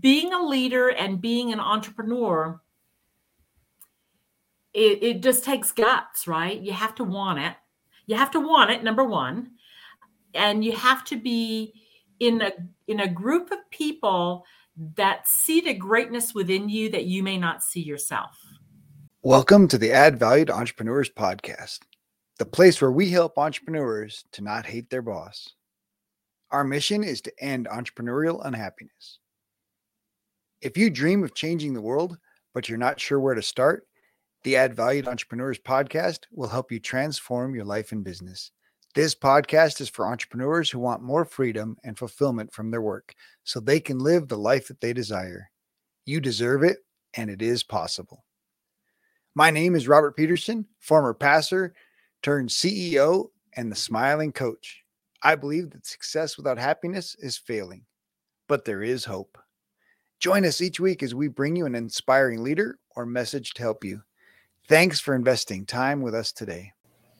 being a leader and being an entrepreneur, it, it just takes guts, right? You have to want it. You have to want it, number one. And you have to be in a in a group of people that see the greatness within you that you may not see yourself. Welcome to the Add Value to Entrepreneurs podcast, the place where we help entrepreneurs to not hate their boss. Our mission is to end entrepreneurial unhappiness. If you dream of changing the world, but you're not sure where to start, the Add Value to Entrepreneurs podcast will help you transform your life and business. This podcast is for entrepreneurs who want more freedom and fulfillment from their work so they can live the life that they desire. You deserve it, and it is possible. My name is Robert Peterson, former passer turned CEO and the smiling coach. I believe that success without happiness is failing, but there is hope. Join us each week as we bring you an inspiring leader or message to help you. Thanks for investing time with us today.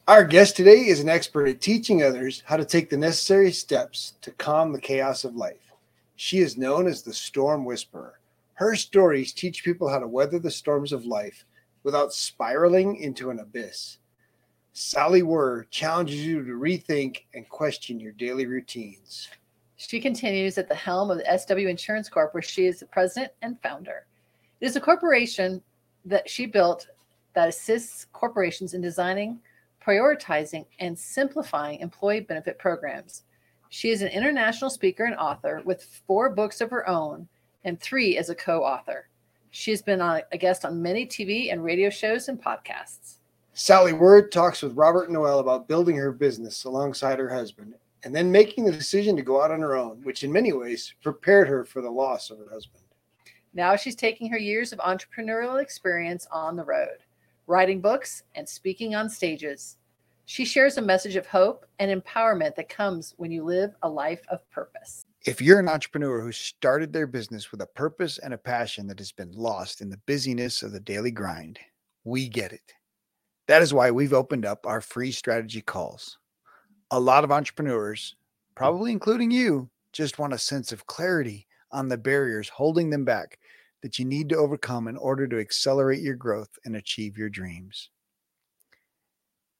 Our guest today is an expert at teaching others how to take the necessary steps to calm the chaos of life. She is known as the Storm Whisperer. Her stories teach people how to weather the storms of life without spiraling into an abyss. Sally Wurr challenges you to rethink and question your daily routines. She continues at the helm of the SW Insurance Corp, where she is the president and founder. It is a corporation that she built that assists corporations in designing, prioritizing, and simplifying employee benefit programs. She is an international speaker and author with four books of her own and three as a co author. She has been on, a guest on many TV and radio shows and podcasts. Sally Wurr talks with Robert Noelle about building her business alongside her husband and then making the decision to go out on her own, which in many ways prepared her for the loss of her husband. Now she's taking her years of entrepreneurial experience on the road, writing books and speaking on stages. She shares a message of hope and empowerment that comes when you live a life of purpose. If you're an entrepreneur who started their business with a purpose and a passion that has been lost in the busyness of the daily grind, we get it. That is why we've opened up our free strategy calls a lot of entrepreneurs, mm. probably including you, just want a sense of clarity on the barriers holding them back that you need to overcome in order to accelerate your growth and achieve your dreams.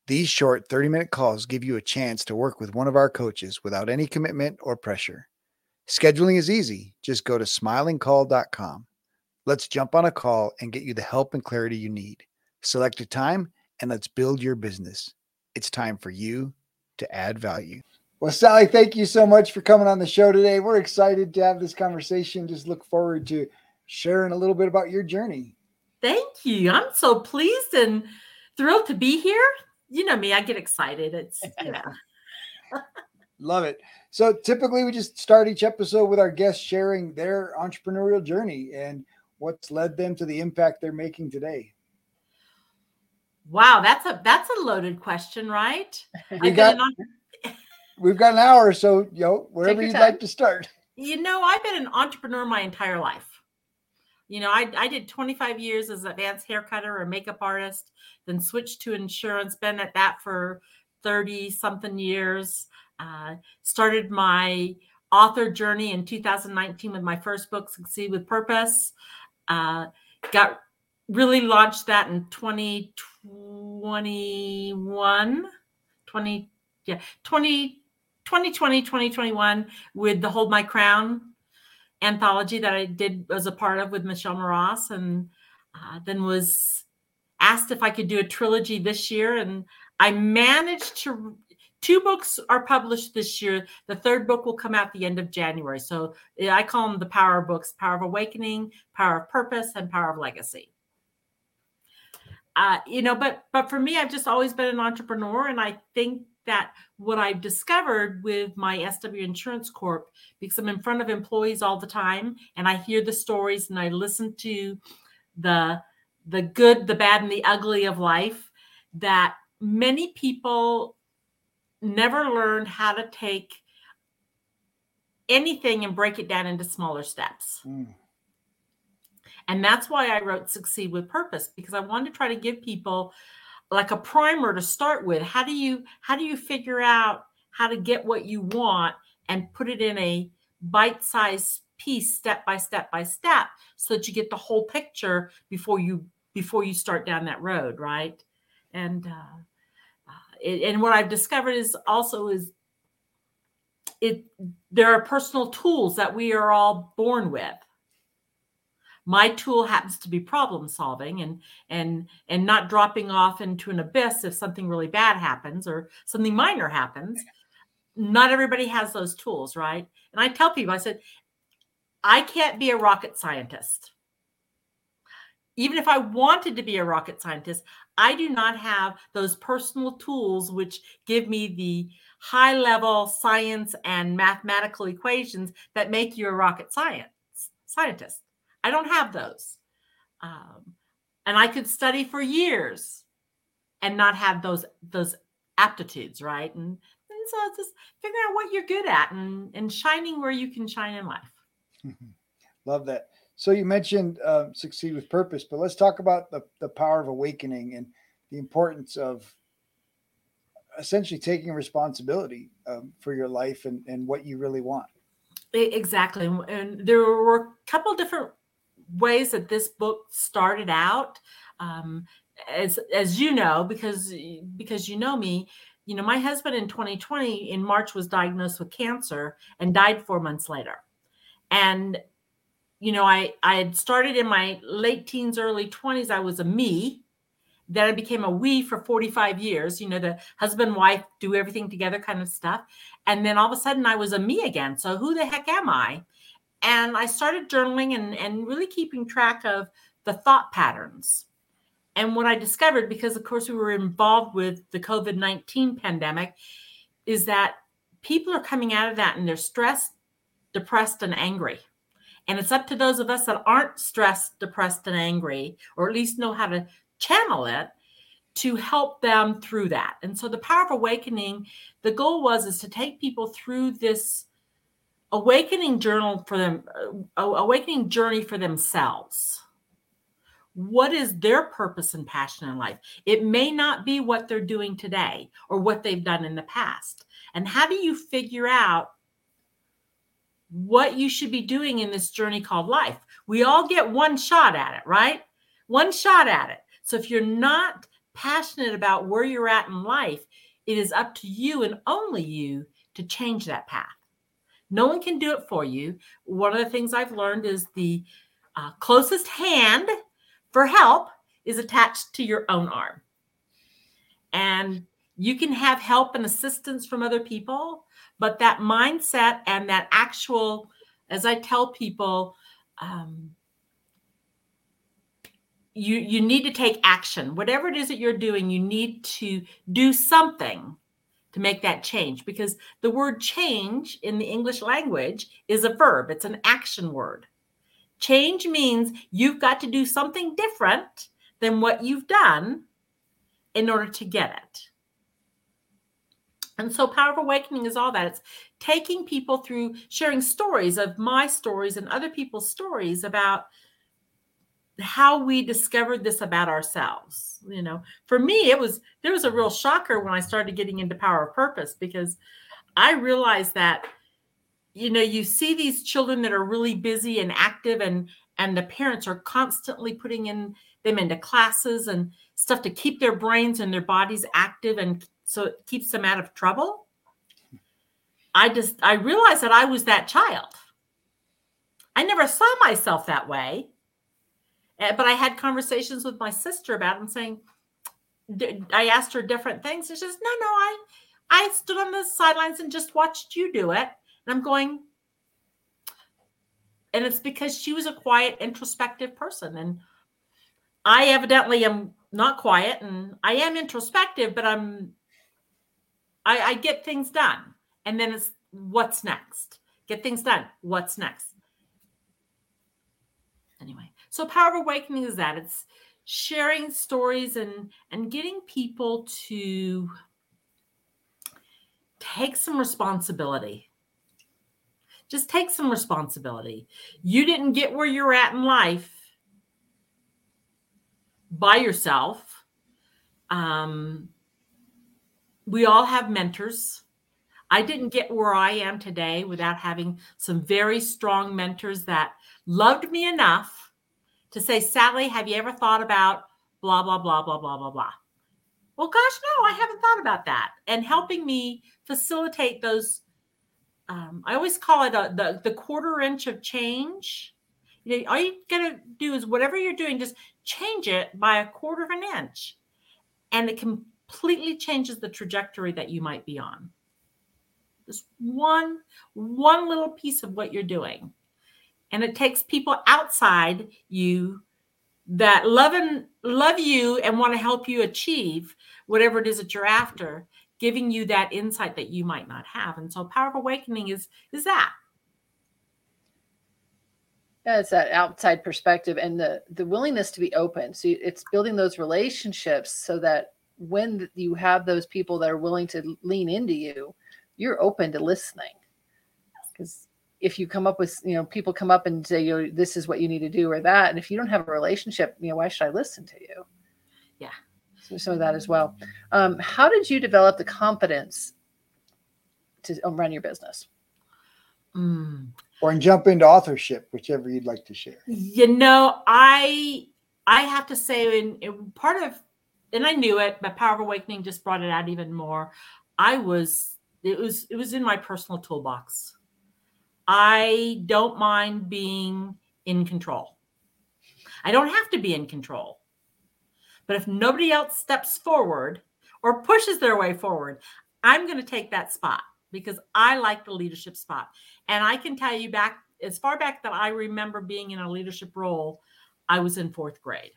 These short 30 minute calls give you a chance to work with one of our coaches without any commitment or pressure. Scheduling is easy. Just go to smilingcall.com. Let's jump on a call and get you the help and clarity you need. Select a time and let's build your business. It's time for you to add value. Well, Sally, thank you so much for coming on the show today. We're excited to have this conversation. Just look forward to sharing a little bit about your journey. Thank you. I'm so pleased and thrilled to be here. You know me, I get excited. It's, yeah. Love it. So typically we just start each episode with our guests sharing their entrepreneurial journey and what's led them to the impact they're making today. Wow, that's a that's a loaded question, right? We got, we've got an hour, so you know, wherever you'd time. like to start. You know, I've been an entrepreneur my entire life. You know, I, I did 25 years as an advanced hair cutter or makeup artist, then switched to insurance, been at that for 30 something years. Uh, started my author journey in 2019 with my first book, Succeed with Purpose. Uh, got really launched that in 2021 20 yeah 20 2020 2021 with the hold my crown anthology that i did was a part of with michelle Mras, and uh, then was asked if i could do a trilogy this year and i managed to two books are published this year. The third book will come out the end of january. So i call them the power of books power of awakening power of purpose and power of legacy uh, you know, but but for me, I've just always been an entrepreneur, and I think that what I've discovered with my SW Insurance Corp, because I'm in front of employees all the time, and I hear the stories and I listen to the the good, the bad, and the ugly of life, that many people never learn how to take anything and break it down into smaller steps. Mm. And that's why I wrote Succeed with Purpose because I wanted to try to give people like a primer to start with. How do you how do you figure out how to get what you want and put it in a bite-sized piece step by step by step so that you get the whole picture before you before you start down that road right and uh, uh it, and what i've discovered is also is it there are personal tools that we are all born with my tool happens to be problem solving and and and not dropping off into an abyss if something really bad happens or something minor happens. Not everybody has those tools right? And i tell people i said i can't be a rocket scientist. Even if i wanted to be a rocket scientist i do not have those personal tools which give me the high level science and mathematical equations that make you a rocket science scientist I don't have those. Um, and I could study for years and not have those those aptitudes, right? And, and so it's just figuring out what you're good at and, and shining where you can shine in life. Love that. So you mentioned uh, succeed with purpose, but let's talk about the, the power of awakening and the importance of essentially taking responsibility um, for your life and, and what you really want. Exactly. And there were a couple different ways that this book started out. Um, as as you know, because because you know me, you know my husband in 2020 in March was diagnosed with cancer and died four months later, and you know I I had started in my late teens, early 20s. I was a me. Then I became a we for 45 years. You know the husband wife do everything together kind of stuff, and then all of a sudden I was a me again. So who the heck am I? And I started journaling and, and really keeping track of the thought patterns. And what I discovered, because of course we were involved with the COVID 19 pandemic, is that people are coming out of that and they're stressed, depressed, and angry. And it's up to those of us that aren't stressed, depressed, and angry, or at least know how to channel it to help them through that. And so the power of awakening, the goal was is to take people through this awakening journal for them uh, awakening journey for themselves. What is their purpose and passion in life? It may not be what they're doing today or what they've done in the past. And how do you figure out what you should be doing in this journey called life? We all get one shot at it right? One shot at it. So if you're not passionate about where you're at in life it is up to you and only you to change that path no one can do it for you. One of the things I've learned is the uh, closest hand for help is attached to your own arm. And you can have help and assistance from other people, but that mindset and that actual, as I tell people, um, you you need to take action. Whatever it is that you're doing, you need to do something to make that change because the word change in the English language is a verb, it's an action word. Change means you've got to do something different than what you've done in order to get it. And so, Power of Awakening is all that. It's taking people through sharing stories of my stories and other people's stories about how we discovered this about ourselves you know for me it was there was a real shocker when i started getting into power of purpose because i realized that you know you see these children that are really busy and active and and the parents are constantly putting in them into classes and stuff to keep their brains and their bodies active and so it keeps them out of trouble. I just i realized that i was that child. I never saw myself that way Eh, but I had conversations with my sister about it saying, I asked her different things. And she says, no, no, I, I stood on the sidelines and just watched you do it. And I'm going, and it's because she was a quiet, introspective person. And I evidently am not quiet and I am introspective, but I'm, I, I get things done. And then it's what's next? Get things done. What's next? So Power of Awakening is that it's sharing stories and and getting people to take some responsibility. Just take some responsibility. You didn't get where you're at in life by yourself. Um, we all have mentors. I didn't get where I am today without having some very strong mentors that loved me enough to say, Sally, have you ever thought about blah, blah, blah, blah, blah, blah, blah? Well, gosh, no, I haven't thought about that. And helping me facilitate those, um, I always call it a, the, the quarter inch of change. You know, all you got to do is whatever you're doing, just change it by a quarter of an inch. And it completely changes the trajectory that you might be on. Just one, one little piece of what you're doing. And it takes people outside you that love and love you and want to help you achieve whatever it is that you're after giving you that insight that you might not have. And so power of awakening is is that. Yeah it's that outside perspective and the the willingness to be open. So it's building those relationships so that when you have those people that are willing to lean into you you're open to listening. Because if you come up with you know people come up and say you know this is what you need to do or that and if you don't have a relationship you know why should i listen to you? Yeah. So some of that as well. Um, how did you develop the confidence to run your business? Mm. or jump into authorship whichever you'd like to share. You know i i have to say in, in part of and i knew it but power of awakening just brought it out even more. I was it was it was in my personal toolbox I don't mind being in control. I don't have to be in control. But if nobody else steps forward or pushes their way forward, I'm going to take that spot because I like the leadership spot. And I can tell you back as far back that I remember being in a leadership role, I was in fourth grade.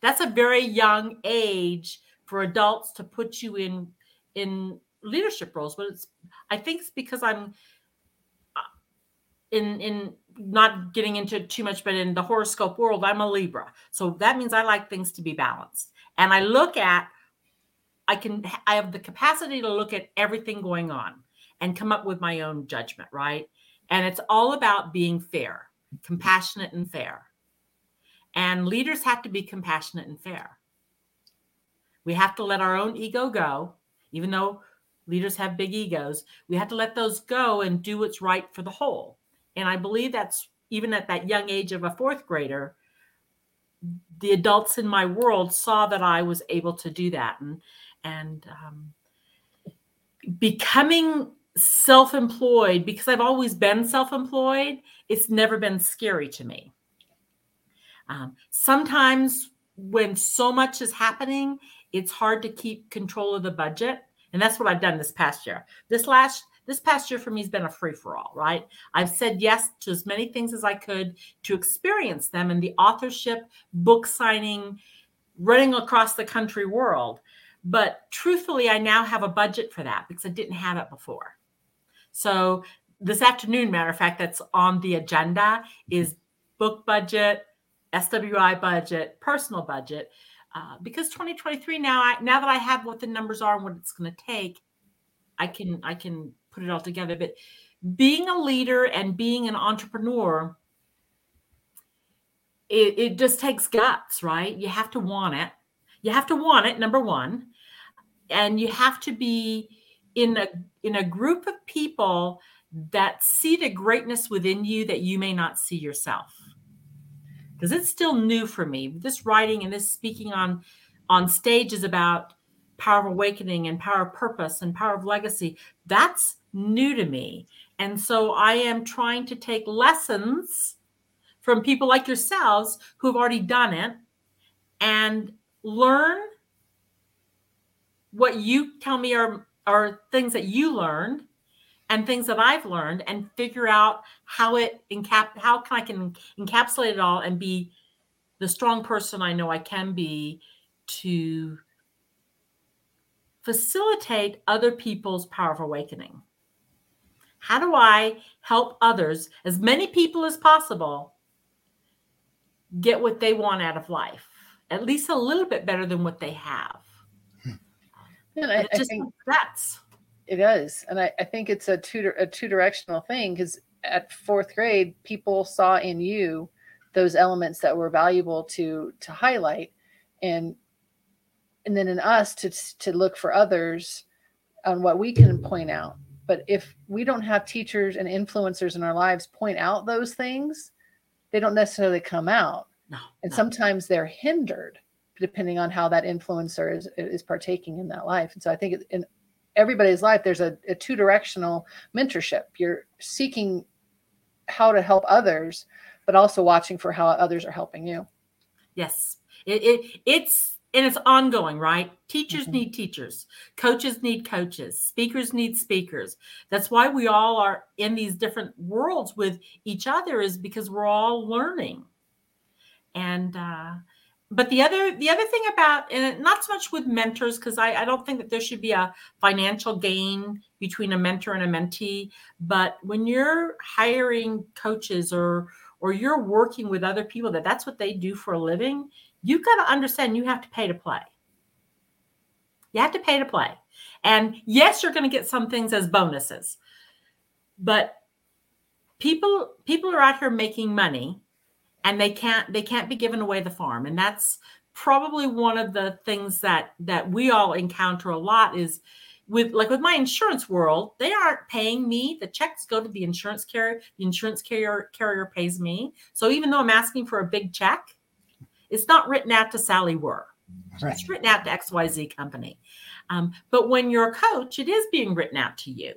That's a very young age for adults to put you in in leadership roles. But it's I think it's because I'm in in not getting into too much, but in the horoscope world, I'm a Libra. So that means I like things to be balanced. And I look at, I can, I have the capacity to look at everything going on and come up with my own judgment, right? And it's all about being fair, compassionate, and fair. And leaders have to be compassionate and fair. We have to let our own ego go, even though leaders have big egos. We have to let those go and do what's right for the whole. And I believe that's even at that young age of a fourth grader, the adults in my world saw that I was able to do that. And, and um, becoming self employed, because I've always been self employed, it's never been scary to me. Um, sometimes when so much is happening, it's hard to keep control of the budget. And that's what I've done this past year. This last this past year for me has been a free for all, right? I've said yes to as many things as I could to experience them in the authorship, book signing, running across the country world. But truthfully, I now have a budget for that because I didn't have it before. So this afternoon, matter of fact, that's on the agenda is book budget, SWI budget, personal budget. Uh, because 2023 now, I, now that I have what the numbers are and what it's going to take, I can I can put it all together. But being a leader and being an entrepreneur, it, it just takes guts, right? You have to want it. You have to want it, number one. And you have to be in a in a group of people that see the greatness within you that you may not see yourself because it's still new for me this writing and this speaking on on stage is about power of awakening and power of purpose and power of legacy that's new to me. And so I am trying to take lessons from people like yourselves who've already done it and learn what you tell me are, are things that you learned and things that I've learned and figure out how it encap how can I can encapsulate it all and be the strong person I know I can be to facilitate other people's power of awakening. How do I help others, as many people as possible, get what they want out of life? At least a little bit better than what they have. Hmm. And I, just I think that's it is, and I, I think it's a two a two directional thing because at fourth grade, people saw in you those elements that were valuable to to highlight, and and then in us to to look for others on what we can point out. But if we don't have teachers and influencers in our lives point out those things, they don't necessarily come out. No. And no. sometimes they're hindered depending on how that influencer is is partaking in that life. And so I think in everybody's life, there's a, a two directional mentorship. You're seeking how to help others, but also watching for how others are helping you. Yes. It, it it's and it's ongoing, right? Teachers Mhm. need teachers, coaches need coaches, speakers need speakers. That's why we all are in these different worlds with each other, is because we're all learning. And uh, but the other the other thing about and not so much with mentors because I, I don't think that there should be a financial gain between a mentor and a mentee. But when you're hiring coaches or or you're working with other people that that's what they do for a living, you've got to understand you have to pay to play. You have to pay to play. And yes, you're going to get some things as bonuses. But people people are out here making money and they can't they can't be giving away the farm. And that's probably one of the things that that we all encounter a lot is with like with my insurance world, they aren't paying me. The checks go to the insurance carrier. The insurance carrier carrier pays me. So even though I'm asking for a big check, it's not written out to Sally Wurr. Right. It's written out to XYZ company. Um, but when you're a coach, it is being written out to you.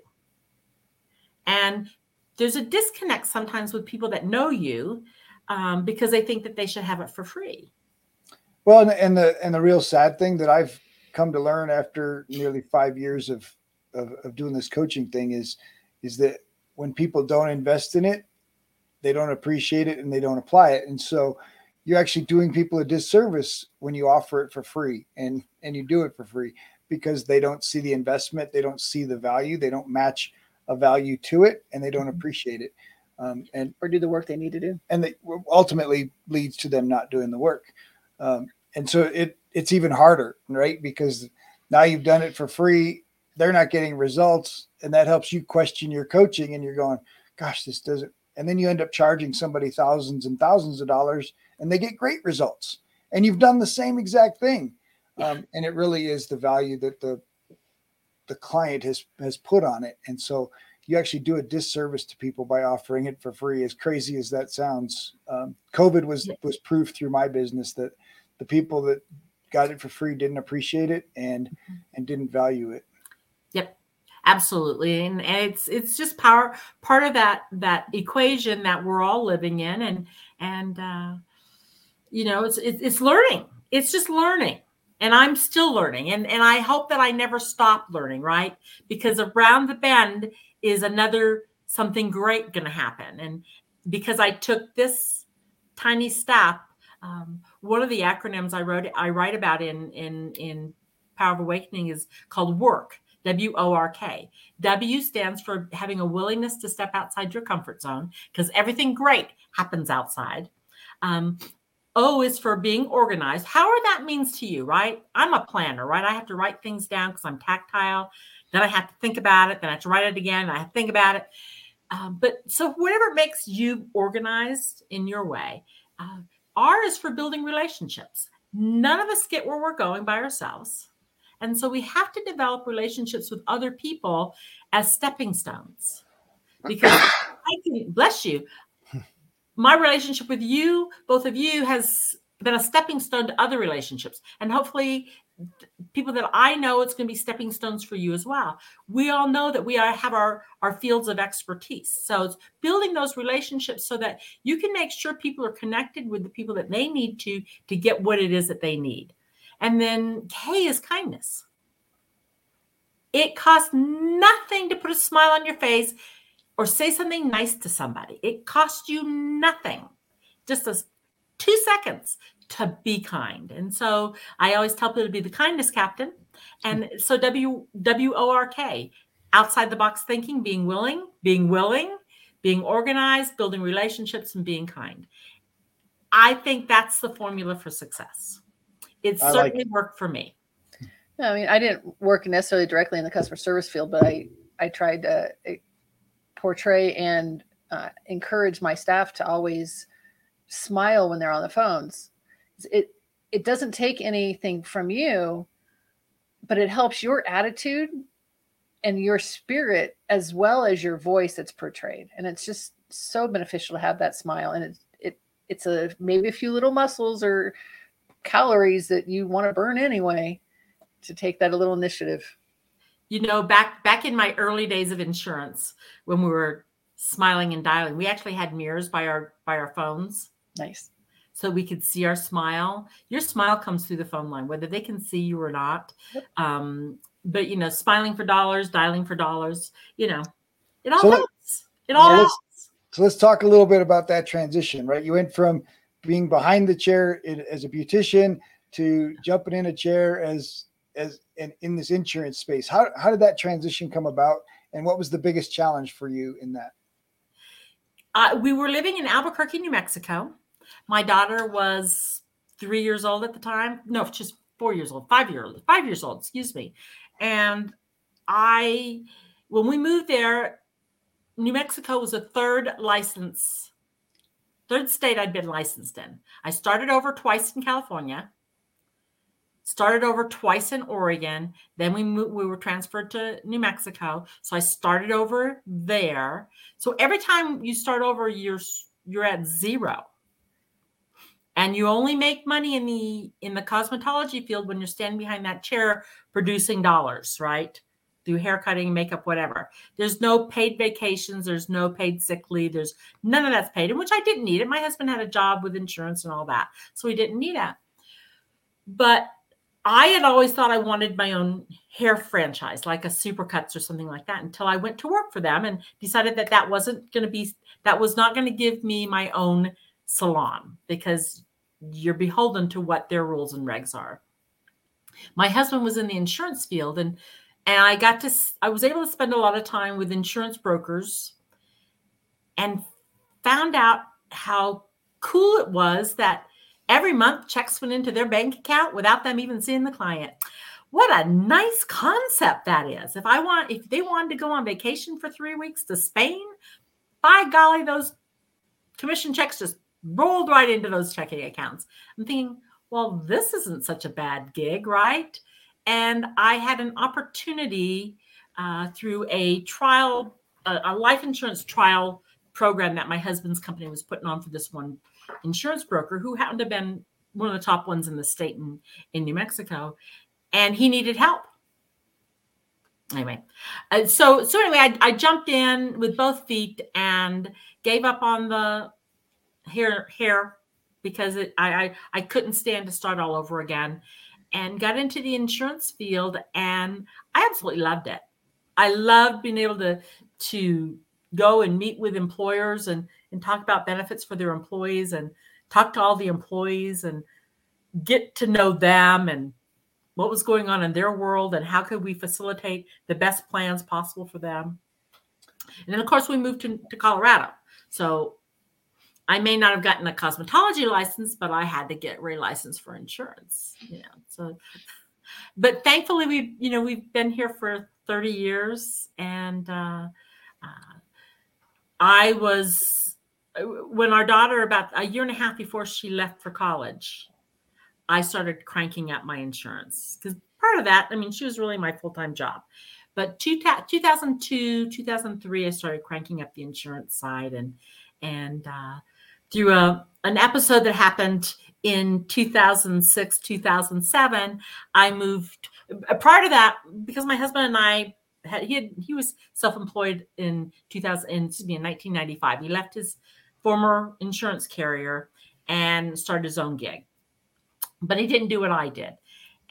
And there's a disconnect sometimes with people that know you um, because they think that they should have it for free. Well, and, and the and the real sad thing that I've come to learn after nearly five years of, of of doing this coaching thing is is that when people don't invest in it, they don't appreciate it and they don't apply it, and so you're actually doing people a disservice when you offer it for free and and you do it for free because they don't see the investment, they don't see the value, they don't match a value to it, and they don't Mhm. appreciate it, um, and Or do the work they need to do. and that ultimately leads to them not doing the work. Um, and so it it's even harder, right? Because now you've done it for free, they're not getting results, and that helps you question your coaching, and you're going, "Gosh, this doesn't." And then you end up charging somebody thousands and thousands of dollars, and they get great results, and you've done the same exact thing. Um, and it really is the value that the the client has has put on it, and so you actually do a disservice to people by offering it for free. As crazy as that sounds, um, COVID was was proof through my business that the people that got it for free didn't appreciate it and and didn't value it. Yep. Absolutely. And, and it's it's just power part of that that equation that we're all living in. And and uh you know it's it's, learning. It's just learning. And i'm still learning. And and i hope that i never stop learning right? Because around the bend is another something great going to happen. And because i took this tiny step um, one of the acronyms i wrote i write about in in in power of awakening is called work W O R K. W stands for having a willingness to step outside your comfort zone because everything great happens outside. Um, o is for being organized. However, that means to you, right? I'm a planner, right? I have to write things down because I'm tactile. Then I have to think about it. Then I have to write it again. I have to think about it. Um, but so, whatever makes you organized in your way, uh, R is for building relationships. None of us get where we're going by ourselves. And so we have to develop relationships with other people as stepping stones. Because I can bless you. My relationship with you, both of you, has been a stepping stone to other relationships. And hopefully, people that I know, it's going to be stepping stones for you as well. We all know that we are, have our, our fields of expertise. So it's building those relationships so that you can make sure people are connected with the people that they need to to get what it is that they need. And then K is kindness. It costs nothing to put a smile on your face or say something nice to somebody. It costs you nothing, just a, two seconds to be kind. And so I always tell people to be the kindness captain. And so W W O R K, outside the box thinking, being willing, being willing, being organized, building relationships, and being kind. I think that's the formula for success. It I like certainly worked for me. No, I mean, I didn't work necessarily directly in the customer service field, but I I tried to portray and uh, encourage my staff to always smile when they're on the phones. It it doesn't take anything from you, but it helps your attitude and your spirit as well as your voice that's portrayed. And it's just so beneficial to have that smile. And it's it it's a maybe a few little muscles or calories that you want to burn anyway to take that a little initiative. You know, back back in my early days of insurance, when we were smiling and dialing, we actually had mirrors by our by our phones. Nice. So we could see our smile. Your smile comes through the phone line, whether they can see you or not. Yep. Um, but you know, smiling for dollars, dialing for dollars, you know, it all So helps. It all helps. So let's talk a little bit about that transition, right? You went from being behind the chair in, as a beautician to jumping in a chair as as in, in this insurance space. How how did that transition come about, and what was the biggest challenge for you in that? uh, we were living in Albuquerque, New Mexico. My daughter was three years old at the time. No, just four years old, five years old, five years old, excuse me. And I, when we moved there, New Mexico was a third license, third state I'd been licensed in. I started over twice in California, started over twice in Oregon. Then we moved, we were transferred to New Mexico. So I started over there. So every time you start over, you're you're at zero. And you only make money in the in the cosmetology field when you're standing behind that chair producing dollars, right? Through haircutting, makeup, whatever. There's no paid vacations, there's no paid sick leave, there's none of that's paid, and which I didn't need it. My husband had a job with insurance and all that, so he didn't need it. But I had always thought I wanted my own hair franchise, like a Supercuts or something like that, until I went to work for them and decided that that wasn't going to be, that was not going to give me my own salon because you're beholden to what their rules and regs are. My husband was in the insurance field and and I got to I was able to spend a lot of time with insurance brokers and found out how cool it was that every month checks went into their bank account without them even seeing the client. What a nice concept that is. If I want if they wanted to go on vacation for 3 weeks to Spain, by golly those commission checks just rolled right into those checking accounts. I'm thinking, well, this isn't such a bad gig, right? And I had an opportunity uh, through a trial, a, a life insurance trial program that my husband's company was putting on for this one insurance broker who happened to have been one of the top ones in the state in, in New Mexico. And he needed help. Anyway, uh, so so anyway, I, I jumped in with both feet and gave up on the hair hair because it, I, I I couldn't stand to start all over again, and got into the insurance field and I absolutely loved it. I loved being able to to go and meet with employers and and talk about benefits for their employees and talk to all the employees and get to know them and what was going on in their world and how could we facilitate the best plans possible for them. And then of course we moved to, to Colorado. So I may not have gotten a cosmetology license, but I had to get relicensed for insurance. You know, so but thankfully we've you know we've been here for 30 years and uh, uh, I was when our daughter about a year and a half before she left for college, I started cranking up my insurance because part of that, I mean, she was really my full time job. But two, 2002, 2003, I started cranking up the insurance side, and and uh, through a an episode that happened in 2006, 2007, I moved. Prior to that, because my husband and I had he had he was self-employed in 2000 in, excuse me in 1995 he left his former insurance carrier and started his own gig. But he didn't do what i did.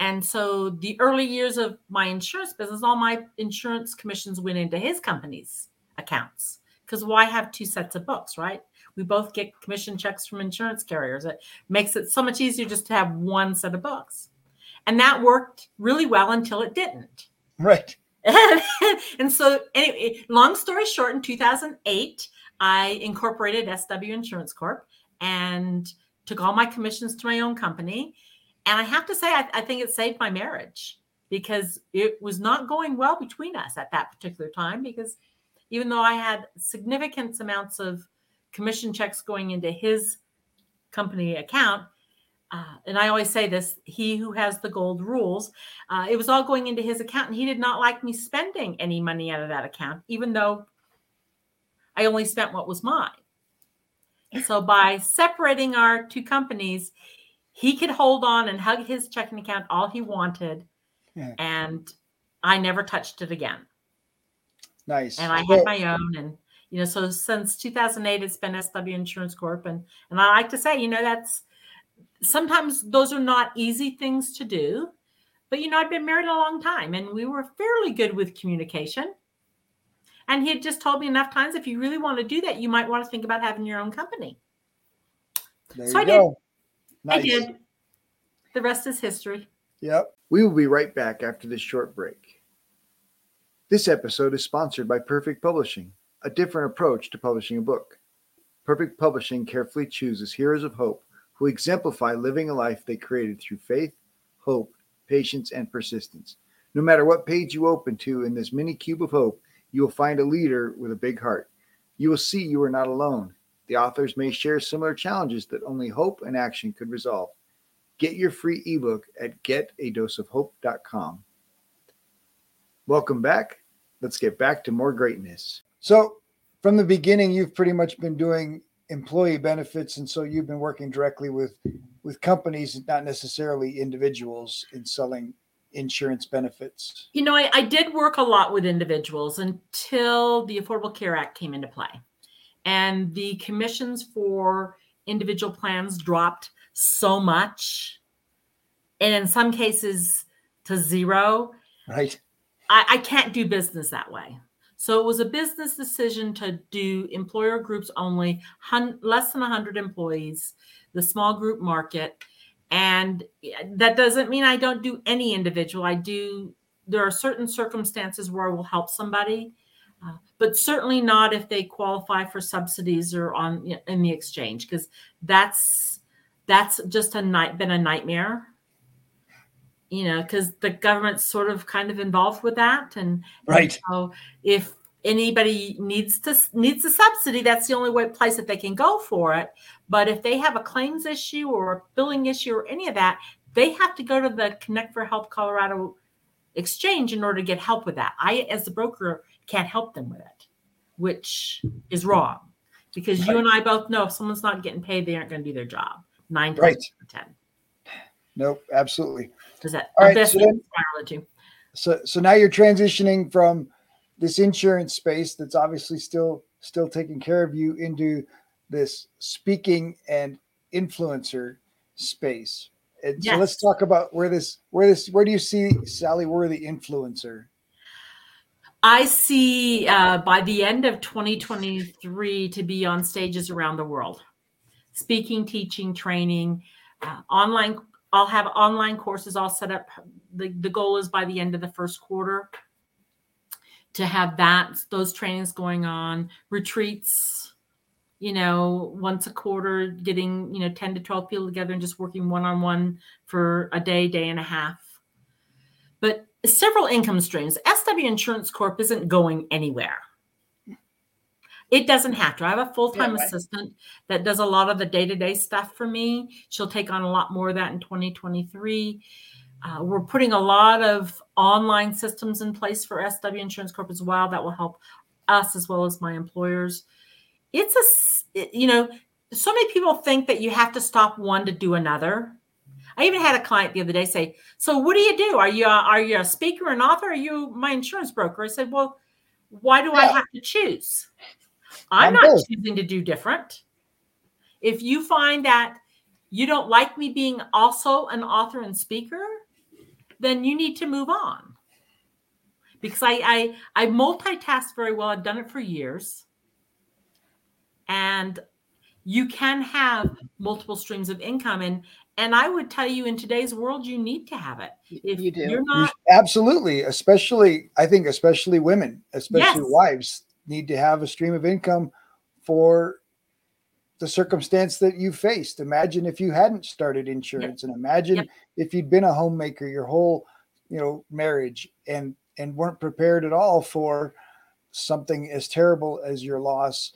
And so the early years of my insurance business all my insurance commissions went into his company's accounts. Because why have two sets of books right? We both get commission checks from insurance carriers. It makes it so much easier just to have one set of books. And that worked really well until it didn't. Right. and so anyway long story short in 2008 i incorporated sw insurance corp and took all my commissions to my own company and i have to say i, I think it saved my marriage because it was not going well between us at that particular time because even though i had significant amounts of commission checks going into his company account uh, and I always say this he who has the gold rules. Uh, it was all going into his account, and he did not like me spending any money out of that account, even though I only spent what was mine. So by separating our two companies, he could hold on and hug his checking account all he wanted. Yeah. And I never touched it again. Nice. And I had my own. And, you know, so since 2008, it's been SW Insurance Corp. And, and I like to say, you know, that's sometimes those are not easy things to do. But, you know, I'd been married a long time and we were fairly good with communication. And he had just told me enough times if you really want to do that, you might want to think about having your own company. there so I did. go. I did. The rest is history. Yep. We will be right back after this short break. This episode is sponsored by Perfect Publishing, a different approach to publishing a book. Perfect Publishing carefully chooses heroes of hope who exemplify living a life they created through faith, hope, patience, and persistence. No matter what page you open to in this mini cube of hope, you will find a leader with a big heart. You will see you are not alone. The authors may share similar challenges that only hope and action could resolve. Get your free ebook at getadoseofhope.com. Welcome back. Let's get back to more greatness. So, from the beginning, you've pretty much been doing employee benefits, and so you've been working directly with with companies, not necessarily individuals, in selling insurance benefits. You know, I, I did work a lot with individuals until the Affordable Care Act came into play. And the commissions for individual plans dropped so much, and in some cases to zero. Right. I, I can't do business that way. So it was a business decision to do employer groups only, hun- less than 100 employees, the small group market. And that doesn't mean I don't do any individual. I do, there are certain circumstances where I will help somebody, uh, but certainly not if they qualify for subsidies or on in the exchange, because that's that's just a night been a nightmare you know, because the government's sort of kind of involved with that. And, Right. so if anybody needs to needs a subsidy, that's the only way place that they can go for it. But if they have a claims issue or a billing issue or any of that, they have to go to the Connect for Health Colorado exchange in order to get help with that. I, as the broker, can't help them with it, which is wrong. Because you and I both know if someone's not getting paid, they aren't going to do their job. Nine times Right. ten. Nope. Absolutely. Does that All right, so then- So so now you're transitioning from this insurance space that's obviously still still taking care of you into this speaking and influencer space. And so let's talk about where this where this where do you see Sally Worthy influencer? I see uh, by the end of 2023 to be on stages around the world, speaking, teaching, training, uh, online. I'll have online courses all set up. The, the goal is by the end of the first quarter to have that those trainings going on, retreats, you know, once a quarter, getting you know 10 to 12 people together and just working one on one for a day, day and a half. But several income streams. SW Insurance Corp isn't going anywhere. It doesn't have to. I have a full time Yeah, right. assistant that does a lot of the day to day stuff for me. She'll take on a lot more of that in 2023. Uh, we're putting a lot of online systems in place for SW Insurance Corp as well that will help us as well as my employers. It's a, you know, so many people think that you have to stop one to do another. I even had a client the other day say, "So what do you do? Are you a, are you a speaker, an author? Are you my insurance broker?" I said, "Well, why do I have to choose? I'm I'm not both. choosing to do different. If you find that you don't like me being also an author and speaker, then you need to move on. Because I I, I multitask very well. I've done it for years, and you can have multiple streams of income and and i would tell you in today's world you need to have it if You do. you're not Absolutely, especially I think especially women, especially Yes. wives need to have a stream of income for the circumstance that you faced. Imagine if you hadn't started insurance and imagine Yep. if you'd been a homemaker your whole, you know, marriage and and weren't prepared at all for something as terrible as your loss.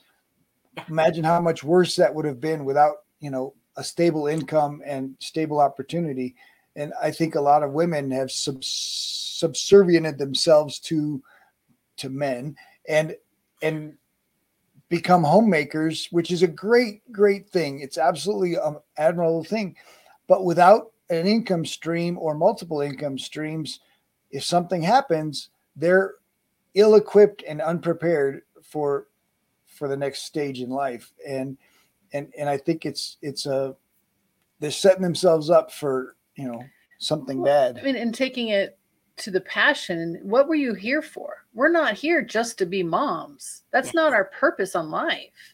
Yeah. Imagine how much worse that would have been without, you know, a stable income and stable opportunity. And I think a lot of women have sub- subserviented themselves to to men and and become homemakers, which is a great, great thing. It's absolutely an admirable thing. But without an income stream or multiple income streams, if something happens, they're ill equipped and unprepared for for the next stage in life. And and and I think it's it's a they're setting themselves up for you know something well, bad. I mean, and taking it to the passion. What were you here for? We're not here just to be moms. That's Yes. not our purpose on life.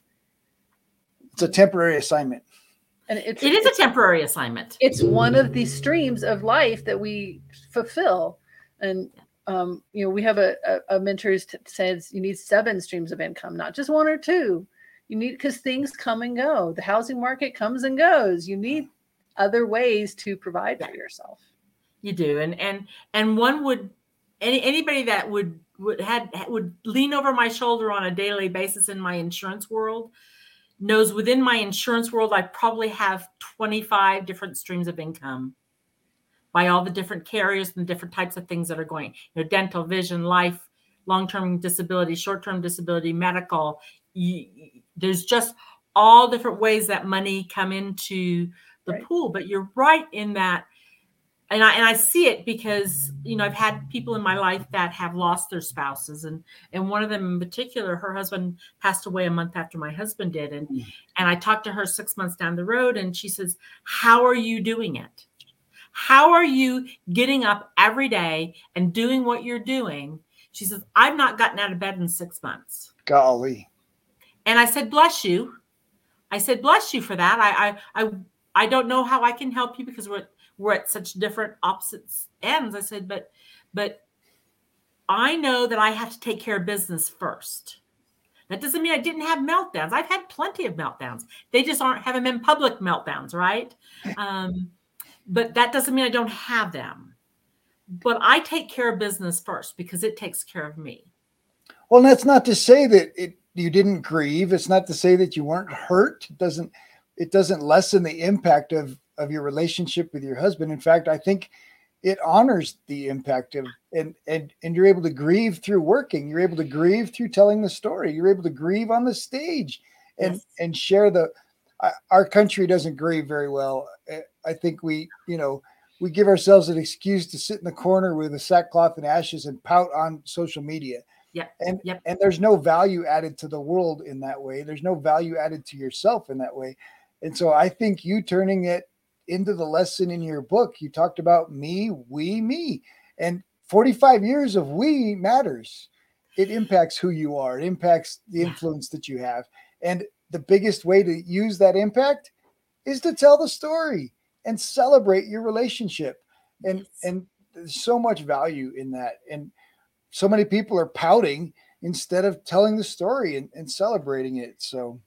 It's a temporary assignment. And it's It is a temporary assignment. it's one of the streams of life that we fulfill and um, you know we have a, a, a mentor who says you need seven streams of income not just one or two you need because things come and go the housing market comes and goes you need other ways to provide for yourself You do, and and and one would any anybody that would would had would lean over my shoulder on a daily basis in my insurance world knows within my insurance world I probably have 25 different streams of income by all the different carriers and different types of things that are going, you know, dental, vision, life, long-term disability, short-term disability, medical. You, there's just all different ways that money come into the Right. pool. But you're right in that and I and I see it because you know I've had people in my life that have lost their spouses and and one of them in particular her husband passed away a month after my husband did and Mm. and I talked to her 6 months down the road and she says how are you doing it how are you getting up every day and doing what you're doing she says I've not gotten out of bed in 6 months Golly. and I said, bless you. I said, bless you for that. I, I, I, I don't know how I can help you because we're, we're at such different opposite ends. I said, but, but I know that I have to take care of business first. That doesn't mean I didn't have meltdowns. I've had plenty of meltdowns. They just aren't haven't been public meltdowns, right? Um, but that doesn't mean I don't have them. But I take care of business first because it takes care of me. Well, that's not to say that it you didn't grieve. It's not to say that you weren't hurt. It doesn't it doesn't lessen the impact of of your relationship with your husband. In fact, I think it honors the impact of and and and you're able to grieve through working. You're able to grieve through telling the story. You're able to grieve on the stage and Yes. and share the uh, our country doesn't grieve very well. I- I think we, you know, we give ourselves an excuse to sit in the corner with a sackcloth and ashes and pout on social media. Yeah. And Yep. and there's no value added to the world in that way. There's no value added to yourself in that way. And so I think you turning it into the lesson in your book, you talked about me, we, me. And 45 years of we matters. It impacts who you are, it impacts the influence that you have. And the biggest way to use that impact is to tell the story and celebrate your relationship. And and there's so much value in that. And so many people are pouting instead of telling the story and, and celebrating it. So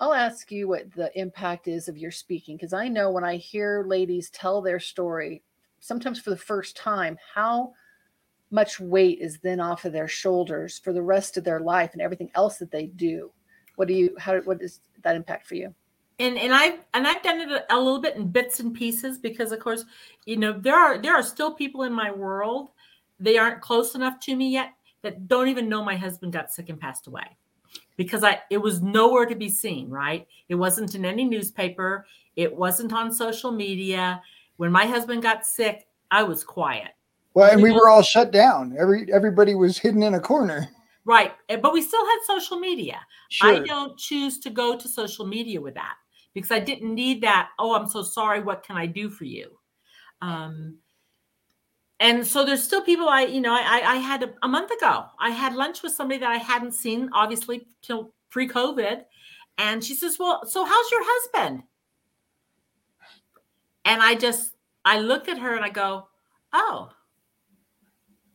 I'll ask you what the impact is of your speaking because I know when I hear ladies tell their story, sometimes for the first time, how much weight is then off of their shoulders for the rest of their life and everything else that they do. What do you how what is that impact for you? and and I've and I've done it a, a little bit in bits and pieces because of course you know there are there are still people in my world they aren't close enough to me yet that don't even know my husband got sick and passed away because I it was nowhere to be seen right it wasn't in any newspaper it wasn't on social media when my husband got sick I was quiet well, and we were all shut down. Every everybody was hidden in a corner. right eh, but we still had social media Sure. I don't choose to go to social media with that because I didn't need that. Oh, I'm so sorry. What can I do for you? Um, and so there's still people I, you know, I, I had a, a month ago, I had lunch with somebody that I hadn't seen obviously till pre COVID. And she says, Well, so how's your husband? And I just, I look at her and I go, Oh,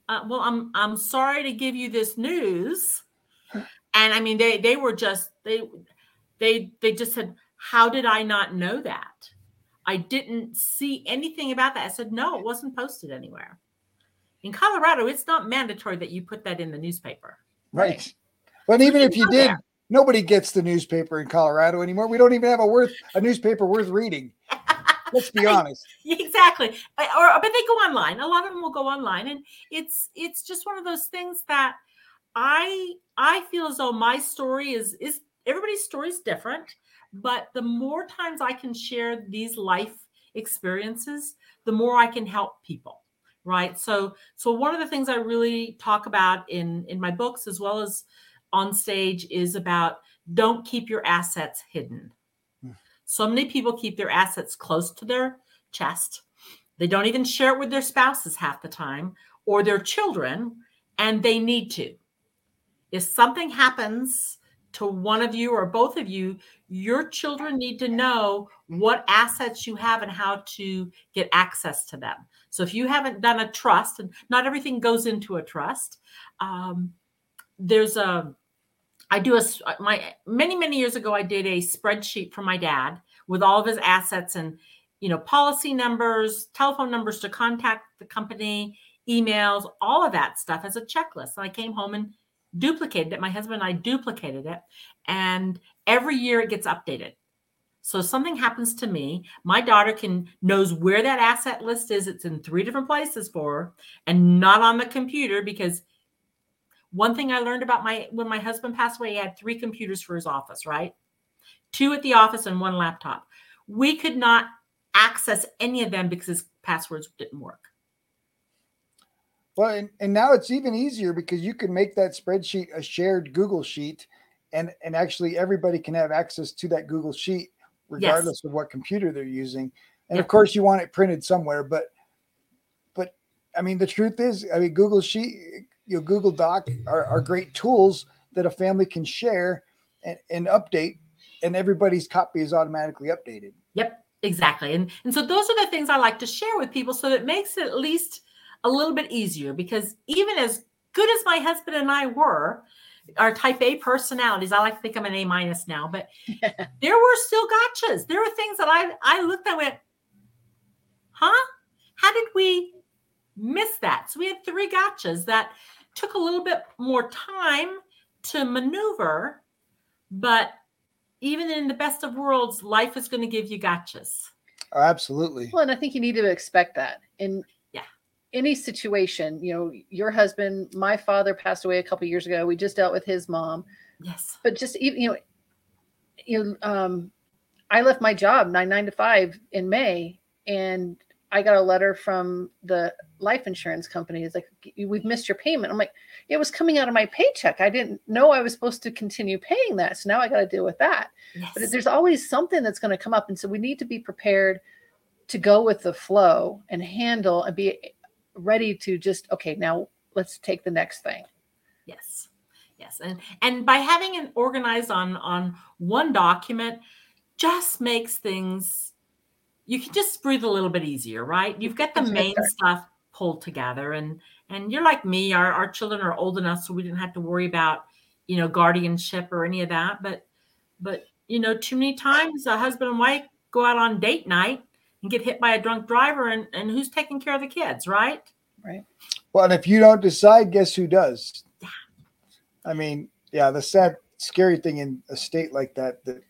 uh, well, I'm, I'm sorry to give you this news and i mean they they were just they they they just said how did i not know that i didn't see anything about that i said no it wasn't posted anywhere in colorado it's not mandatory that you put that in the newspaper right. But even if you did, there. nobody gets the newspaper in Colorado anymore. We don't even have a worth a newspaper worth reading. Let's be honest. exactly. Or but they go online. A lot of them will go online, and it's it's just one of those things that I I feel as though my story is is everybody's story is different, but the more times I can share these life experiences, the more I can help people right? So so one of the things i really talk about in in my books as well as on stage is about don't keep your assets hidden. Mm. so many people keep their assets close to their chest. They don't even share it with their spouses half the time or their children and they need to. If something happens to one of you or both of you, your children need to know what assets you have and how to get access to them. So if you haven't done a trust, and not everything goes into a trust, um, there's a I do a my many many years ago I did a spreadsheet for my dad with all of his assets and you know policy numbers, telephone numbers to contact the company, emails, all of that stuff as a checklist. And I came home and duplicated it. My husband and I duplicated it. And every year it gets updated. So something happens to me, my daughter can knows where that asset list is. It's in three different places for her and not on the computer because one thing I learned about my when my husband passed away, he had three computers for his office, right? Two at the office and one laptop. We could not access any of them because his passwords didn't work. Well, and, and now it's even easier because you can make that spreadsheet a shared Google sheet and, and actually everybody can have access to that Google sheet regardless yes. of what computer they're using. And of course you want it printed somewhere, but but I mean the truth is, I mean Google Sheet, you know, Google Doc are, are great tools that a family can share and, and update and everybody's copy is automatically updated. Yep, exactly. And and so those are the things I like to share with people so that it makes it at least a little bit easier because even as good as my husband and I were, our type A personalities, I like to think I'm an A minus now, but there were still gotchas. There were things that I I looked at went, huh? How did we miss that? So we had three gotchas that took a little bit more time to maneuver, but even in the best of worlds, life is going to give you gotchas. Oh, absolutely. Well, and I think you need to expect that. And any situation, you know, your husband, my father passed away a couple years ago. We just dealt with his mom. Yes. But just even, you know, you know, um, I left my job nine nine to five in May, and I got a letter from the life insurance company. It's like we've missed your payment. I'm like, it was coming out of my paycheck. I didn't know I was supposed to continue paying that, so now I got to deal with that. Yes. But there's always something that's going to come up, and so we need to be prepared to go with the flow and handle and be ready to just okay now let's take the next thing. Yes yes and and by having it organized on on one document just makes things you can just breathe a little bit easier right? You've got the main stuff pulled together and and you're like me our, our children are old enough so we didn't have to worry about you know guardianship or any of that but but you know too many times a husband and wife go out on date night and get hit by a drunk driver and, and who's taking care of the kids, right? Right. Well, and if you don't decide, guess who does? Yeah. I mean, yeah, the sad, scary thing in a state like that, that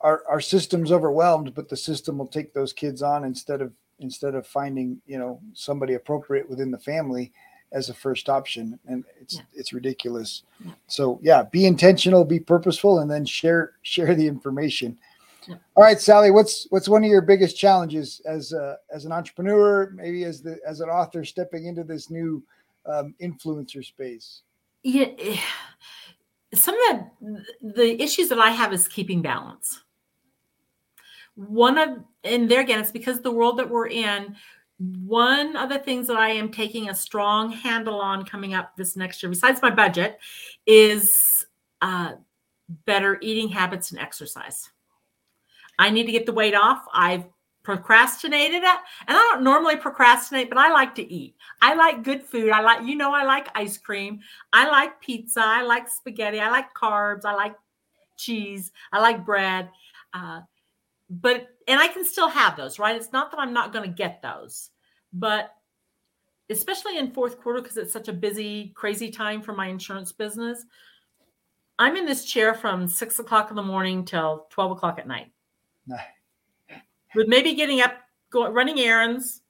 our, our system's overwhelmed, but the system will take those kids on instead of instead of finding, you know, somebody appropriate within the family as a first option. And it's yeah. it's ridiculous. Yeah. So yeah, be intentional, be purposeful, and then share share the information. All right, Sally, what's what's one of your biggest challenges as a, as an entrepreneur, maybe as the as an author stepping into this new um, influencer space? Yeah, eh, some of the the issues that I have is keeping balance. One of and there again, it's because the world that we're in. One of the things that I am taking a strong handle on coming up this next year, besides my budget, is uh, better eating habits and exercise I need to get the weight off. I've procrastinated it. And I don't normally procrastinate, but I like to eat. I like good food. I like, you know, I like ice cream. I like pizza. I like spaghetti. I like carbs. I like cheese. I like bread. Uh, but, and I can still have those, right? It's not that I'm not going to get those, but especially in fourth quarter, because it's such a busy, crazy time for my insurance business. I'm in this chair from six o'clock in the morning till 12 o'clock at night. With maybe getting up, going running errands,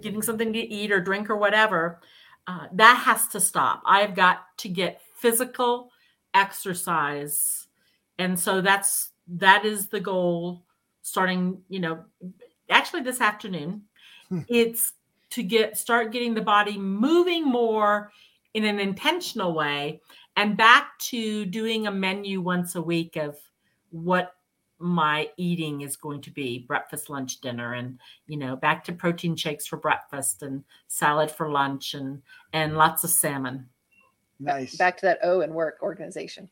getting something to eat or drink or whatever. Uh, that has to stop. I've got to get physical exercise. And so that's that is the goal starting, you know, actually this afternoon. Hmm. It's to get start getting the body moving more in an intentional way and back to doing a menu once a week of what my eating is going to be breakfast lunch dinner and you know back to protein shakes for breakfast and salad for lunch and and lots of salmon Nice. Back to that O and work organization.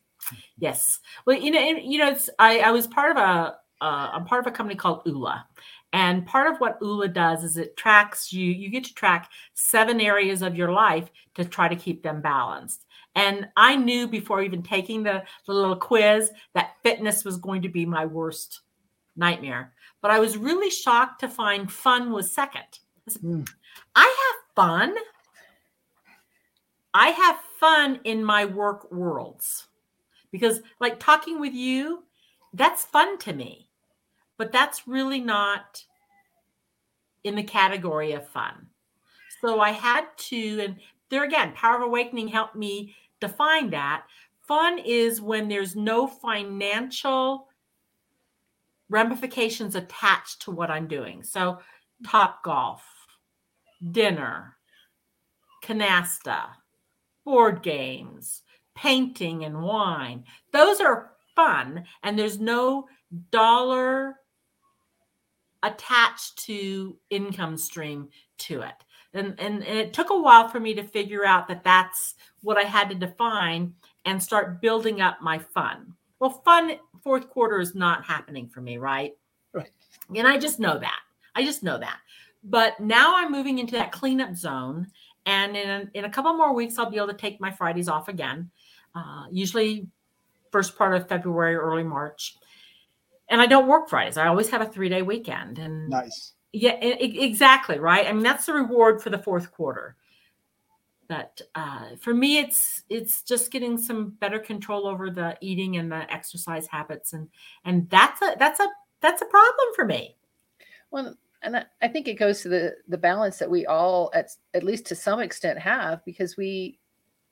yes well you know and, you know it's i i was part of a uh, i'm part of a company called ula and part of what ula does is it tracks you you get to track seven areas of your life to try to keep them balanced and i knew before even taking the, the little quiz that fitness was going to be my worst nightmare. But i was really shocked to find fun was second. I said, Hmm. i have fun. I have fun in my work worlds. Because like talking with you that's fun to me but that's really not in the category of fun. So i had to and there again power of awakening helped me define that. Fun is when there's no financial ramifications attached to what i'm doing. So Topgolf dinner canasta board games painting and wine. Those are fun and there's no dollar attached to income stream to it and, and and it took a while for me to figure out that that's what i had to define and start building up my fun. Well fun fourth quarter is not happening for me right? Right. and i just know that. I just know that. But now i'm moving into that cleanup zone and in a, in a couple more weeks i'll be able to take my fridays off again uh, usually first part of february early march. And i don't work fridays. I always have a three day weekend and Nice. Yeah, exactly. Right. I mean, that's the reward for the fourth quarter. But uh, for me, it's it's just getting some better control over the eating and the exercise habits, and and that's a that's a that's a problem for me. Well, and I- I think it goes to the the balance that we all, at at least to some extent, have because we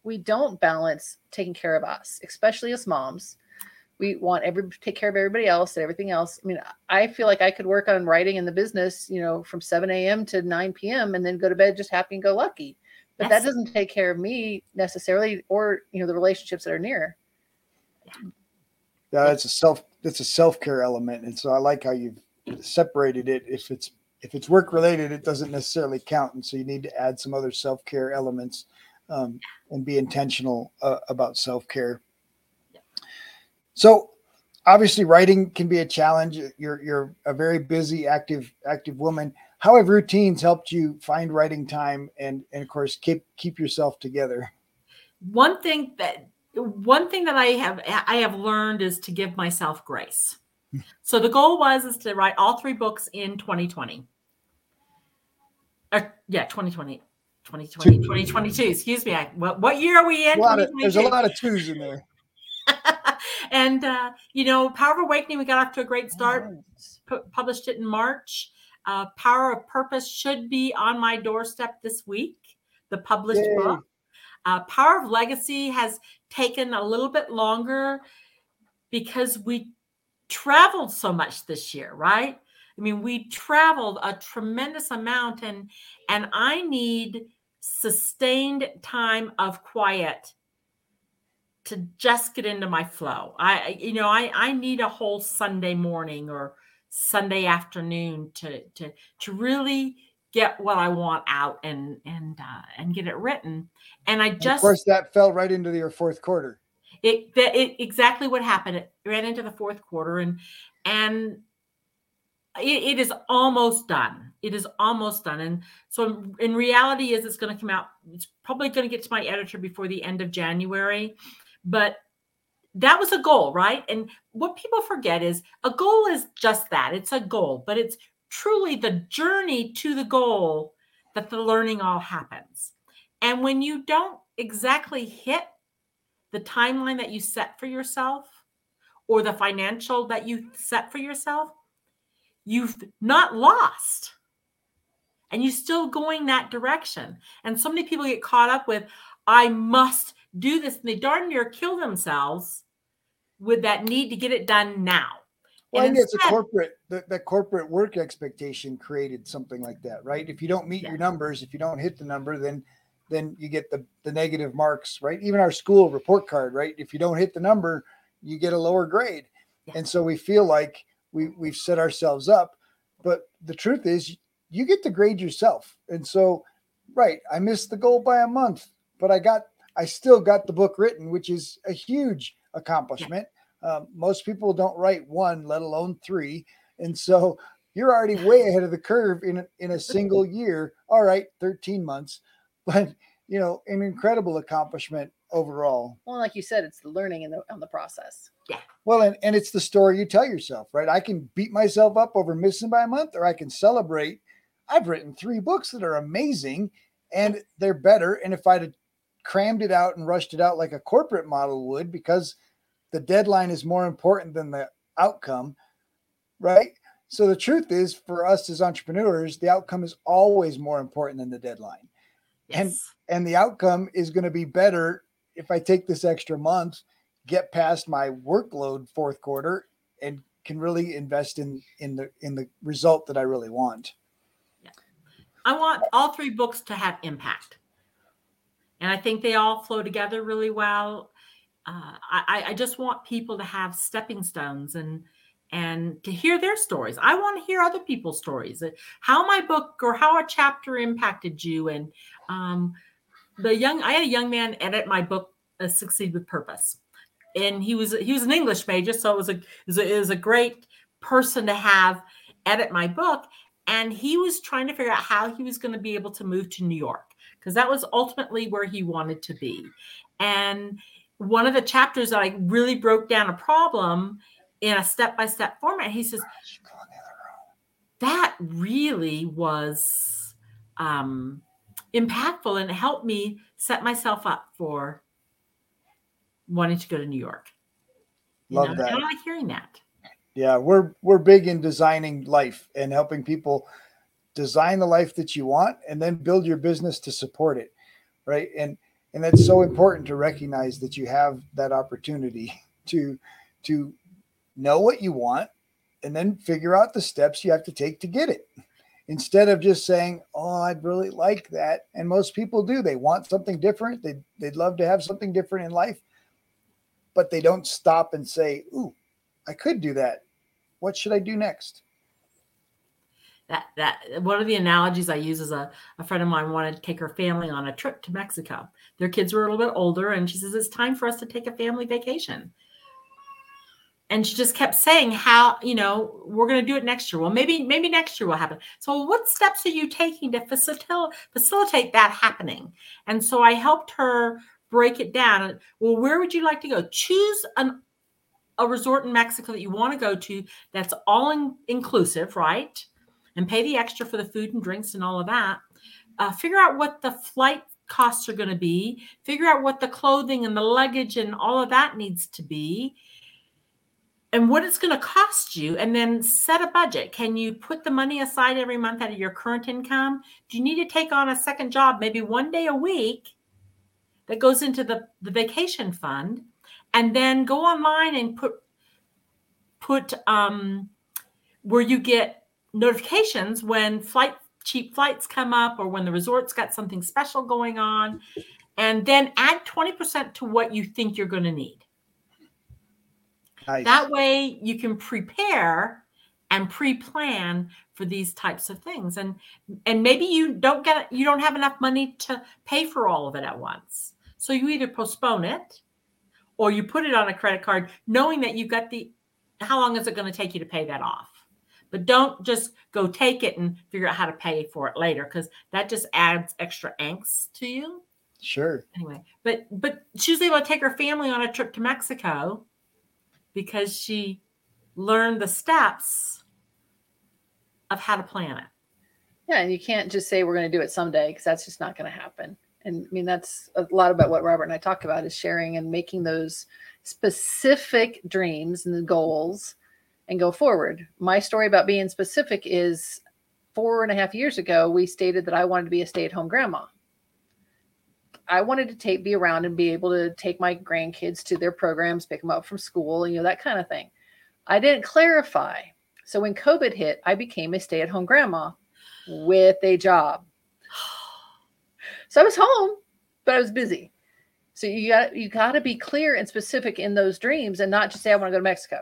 we don't balance taking care of us, especially as moms. We want every take care of everybody else and everything else. I mean, I feel like I could work on writing in the business, you know, from 7 a.m. to 9 p.m. and then go to bed just happy and go lucky. But Yes. that doesn't take care of me necessarily, or you know, the relationships that are near. Yeah, that's a self that's a self care element, and so I like how you've separated it. If it's if it's work related, it doesn't necessarily count, and so you need to add some other self care elements um, and be intentional uh, about self care. So, obviously, writing can be a challenge. You're you're a very busy, active active woman. How have routines helped you find writing time and and of course keep keep yourself together? One thing that one thing that I have I have learned is to give myself grace. Hmm. So the goal was is to write all three books in 2020. Or yeah, 2020. 2020, 2022. Excuse me. I, what, what year are we in? A of, there's a lot of twos in there. And uh, you know, Power of Awakening, we got off to a great start. Nice. Pu- published it in March. Uh, Power of Purpose should be on my doorstep this week. The published Yay. book. Uh, Power of Legacy has taken a little bit longer because we traveled so much this year, right? I mean, we traveled a tremendous amount, and and I need sustained time of quiet to just get into my flow. I, you know, I I need a whole Sunday morning or Sunday afternoon to to to really get what I want out and and uh, and get it written. And I just of course, that fell right into your fourth quarter. it, that it exactly what happened. It ran into the fourth quarter and and it, it is almost done. It is almost done. And so in, in reality is it's going to come out. It's probably going to get to my editor before the end of January. But that was a goal, right? And what people forget is a goal is just that. It's a goal, but it's truly the journey to the goal that the learning all happens. And when you don't exactly hit the timeline that you set for yourself or the financial that you set for yourself, you've not lost. And you're still going that direction. And so many people get caught up with, I must do this. And they darn near kill themselves with that need to get it done now. Well, and it's a corporate that, the corporate work expectation created something like that, right? If you don't meet yeah. your numbers, if you don't hit the number, then then you get the the negative marks, right? Even our school report card, right? If you don't hit the number, you get a lower grade. Yeah. And so we feel like we we've set ourselves up, but the truth is you get to grade yourself. And so right, I missed the goal by a month, but I got I still got the book written, which is a huge accomplishment. Um, most people don't write one, let alone three. And so you're already way ahead of the curve in a, in a single year. All right, 13 months, but you know, an incredible accomplishment overall. Well, like you said, it's the learning in the on the process. Yeah. Well, and, and it's the story you tell yourself, right? I can beat myself up over missing by a month, or I can celebrate. I've written three books that are amazing and they're better. And if I'd crammed it out and rushed it out like a corporate model would, because the deadline is more important than the outcome, right? So the truth is, for us as entrepreneurs, the outcome is always more important than the deadline. Yes. And and the outcome is going to be better if I take this extra month, get past my workload fourth quarter, and can really invest in in the in the result that I really want. Yeah. I want all three books to have impact. And I think they all flow together really well uh, I, I just want people to have stepping stones and and to hear their stories. I want to hear other people's stories. Uh, how my book or how a chapter impacted you. And um, the young, I had a young man edit my book, uh, "Succeed with Purpose," and he was he was an English major, so it was a it was a, it was a great person to have edit my book. And he was trying to figure out how he was going to be able to move to New York because that was ultimately where he wanted to be. And one of the chapters that I really broke down a problem in a step by step format. He says, that really was um, impactful and helped me set myself up for wanting to go to New York. You Love know? that. I like hearing that. Yeah, we're we're big in designing life and helping people design the life that you want and then build your business to support it. Right. And and that's so important to recognize that you have that opportunity to to know what you want and then figure out the steps you have to take to get it instead of just saying oh i'd really like that and most people do they want something different they, they'd love to have something different in life but they don't stop and say ooh i could do that what should i do next that that one of the analogies I use is a, a friend of mine wanted to take her family on a trip to Mexico. Their kids were a little bit older, and she says it's time for us to take a family vacation. And she just kept saying how you know we're to do it next year. Well, maybe maybe next year will happen. So, what steps are you taking to facilitate facilitate that happening? And so I helped her break it down. Well, where would you like to go? Choose an a resort in Mexico that you want to go to that's all in, inclusive, right? And pay the extra for the food and drinks and all of that. Uh, figure out what the flight costs are going to be. Figure out what the clothing and the luggage and all of that needs to be and what it's going to cost you and then set a budget can you put the money aside every month out of your current income do you need to take on a second job maybe one day a week that goes into the, the vacation fund and then go online and put put um, where you get notifications when flight cheap flights come up or when the resort's got something special going on and then add 20% to what you think you're going to need. Nice. that way you can prepare and pre-plan for these types of things and and maybe you don't get you don't have enough money to pay for all of it at once. So you either postpone it or you put it on a credit card knowing that you've got the how long is it going to take you to pay that off but don't just go take it and figure out how to pay for it later because that just adds extra angst to you. Sure. Anyway, but but she was able to take her family on a trip to Mexico because she learned the steps of how to plan it. Yeah, and you can't just say we're going to do it someday because that's just not going to happen. And I mean, that's a lot about what Robert and I talk about is sharing and making those specific dreams and the goals and go forward. My story about being specific is four and a half years ago, we stated that I wanted to be a stay at home grandma. I wanted to take be around and be able to take my grandkids to their programs, pick them up from school, you know, that kind of thing. I didn't clarify. So when COVID hit, I became a stay at home grandma with a job. So I was home, but I was busy. So you got you got to be clear and specific in those dreams and not just say I want to go to Mexico.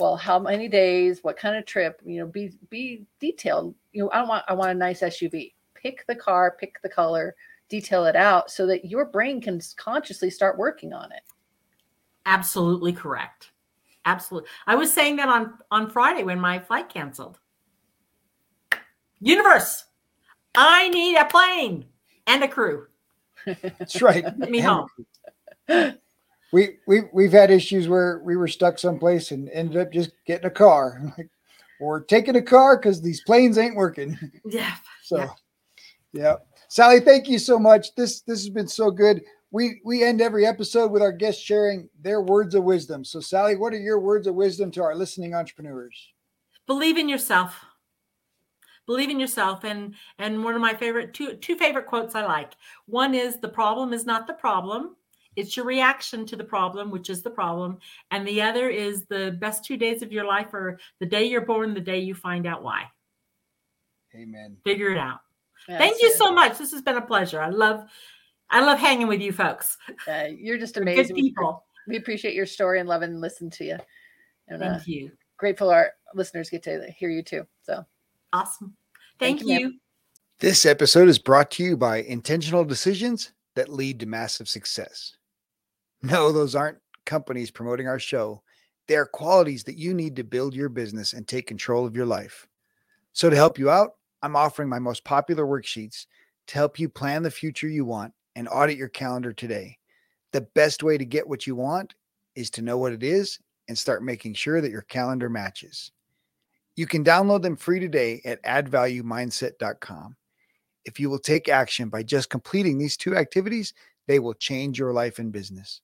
Well, how many days, what kind of trip, you know, be be detailed. You know, I want I want a nice SUV. Pick the car, pick the color, detail it out so that your brain can consciously start working on it. Absolutely correct. Absolutely. I was saying that on on Friday when my flight canceled. Universe, I need a plane and a crew. That's right. Get me home. We we we've had issues where we were stuck someplace and ended up just getting a car, or taking a car because these planes ain't working. Yeah. So, Yeah. yeah. Sally, thank you so much. This this has been so good. We we end every episode with our guests sharing their words of wisdom. So, Sally, what are your words of wisdom to our listening entrepreneurs? Believe in yourself. Believe in yourself. And and one of my favorite two two favorite quotes I like. One is the problem is not the problem. It's your reaction to the problem, which is the problem. And the other is the best two days of your life are the day you're born, the day you find out why. Amen. Figure it out. Yeah, Thank you it. so much. This has been a pleasure. I love I love hanging with you folks. Uh, you're just amazing. Good people. We appreciate your story and love and listen to you. And uh, Thank you. grateful our listeners get to hear you too. So Awesome. Thank Thank, you, you. This episode is brought to you by intentional decisions that lead to massive success. No, those aren't companies promoting our show. They are qualities that you need to build your business and take control of your life. So, to help you out, I'm offering my most popular worksheets to help you plan the future you want and audit your calendar today. The best way to get what you want is to know what it is and start making sure that your calendar matches. You can download them free today at addvaluemindset.com. If you will take action by just completing these two activities, they will change your life and business.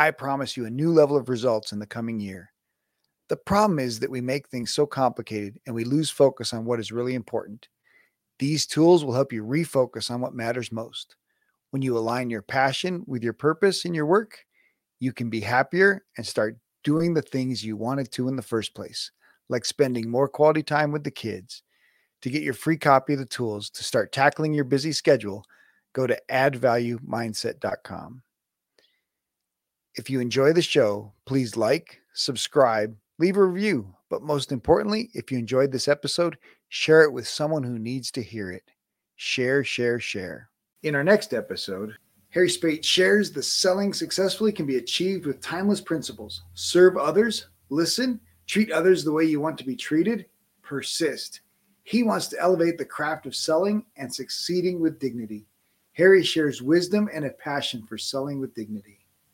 I promise you a new level of results in the coming year. The problem is that we make things so complicated and we lose focus on what is really important. These tools will help you refocus on what matters most. When you align your passion with your purpose in your work, you can be happier and start doing the things you wanted to in the first place, like spending more quality time with the kids. To get your free copy of the tools to start tackling your busy schedule, go to addvaluemindset.com. If you enjoy the show, please like, subscribe, leave a review. But most importantly, if you enjoyed this episode, share it with someone who needs to hear it. Share, share, share. In our next episode, Harry Spate shares that selling successfully can be achieved with timeless principles serve others, listen, treat others the way you want to be treated, persist. He wants to elevate the craft of selling and succeeding with dignity. Harry shares wisdom and a passion for selling with dignity.